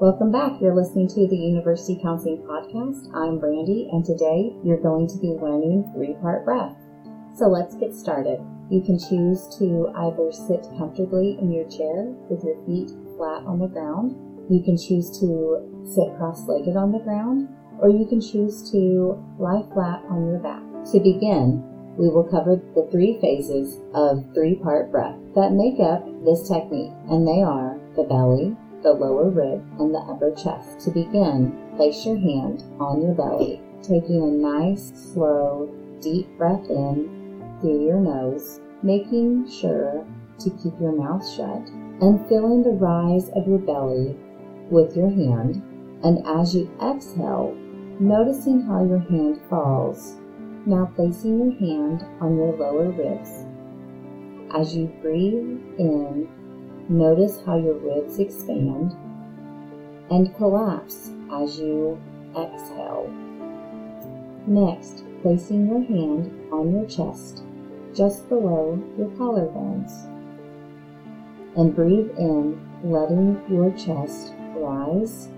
Welcome back. You're listening to the University Counseling Podcast. I'm Brandy, and today you're going to be learning three part breath. So let's get started. You can choose to either sit comfortably in your chair with your feet flat on the ground. You can choose to sit cross legged on the ground, or you can choose to lie flat on your back. To begin, we will cover the three phases of three part breath that make up this technique, and they are the belly, the lower rib, and the upper chest. To begin, place your hand on your belly, taking a nice, slow, deep breath in through your nose, making sure to keep your mouth shut, and feeling the rise of your belly with your hand. And as you exhale, noticing how your hand falls. Now placing your hand on your lower ribs. As you breathe in, Notice how your ribs expand and collapse as you exhale. Next, placing your hand on your chest, just below your collarbones. And breathe in, letting your chest rise.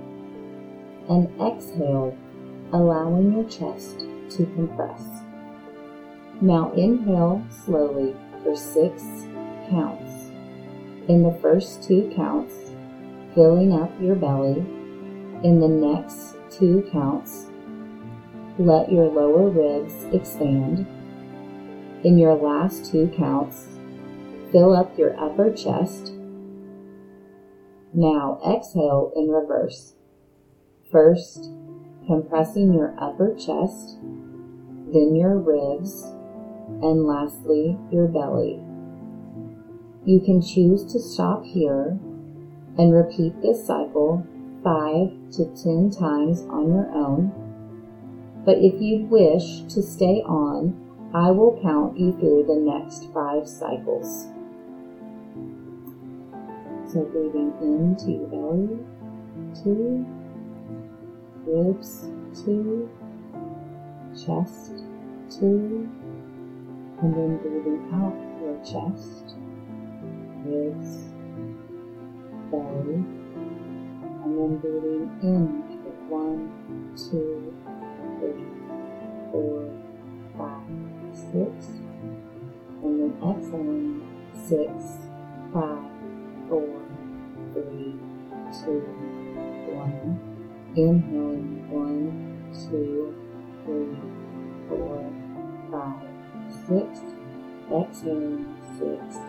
And exhale, allowing your chest to compress. Now inhale slowly for six counts in the first two counts, filling up your belly. In the next two counts, let your lower ribs expand. In your last two counts, fill up your upper chest. Now exhale in reverse. First, compressing your upper chest, then your ribs, and lastly, your belly. You can choose to stop here and repeat this cycle 5 to 10 times on your own. But if you wish to stay on, I will count you through the next five cycles. So breathing into your belly, two, ribs, two, chest, two, and then breathing out your chest, belly, and then breathing in with one, two, three, four, five, six, and then exhaling six, five, four, three, two, one. Inhaling one, two, three, four, five, six. Exhaling six,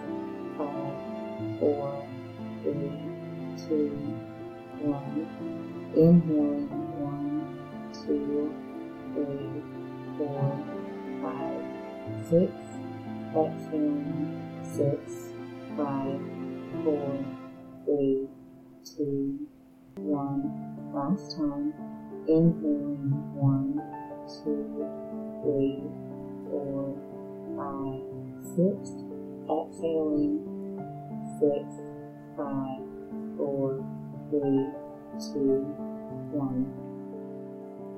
Inhaling one, two, three, four, five, six. Exhaling six, five, four, three, two, one. Last time. Inhaling one, two, three, four, five, six. Exhaling six, five, four, three, two, one.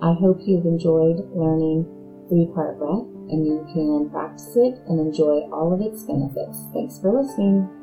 I hope you've enjoyed learning three part breath and you can practice it and enjoy all of its benefits. Thanks for listening.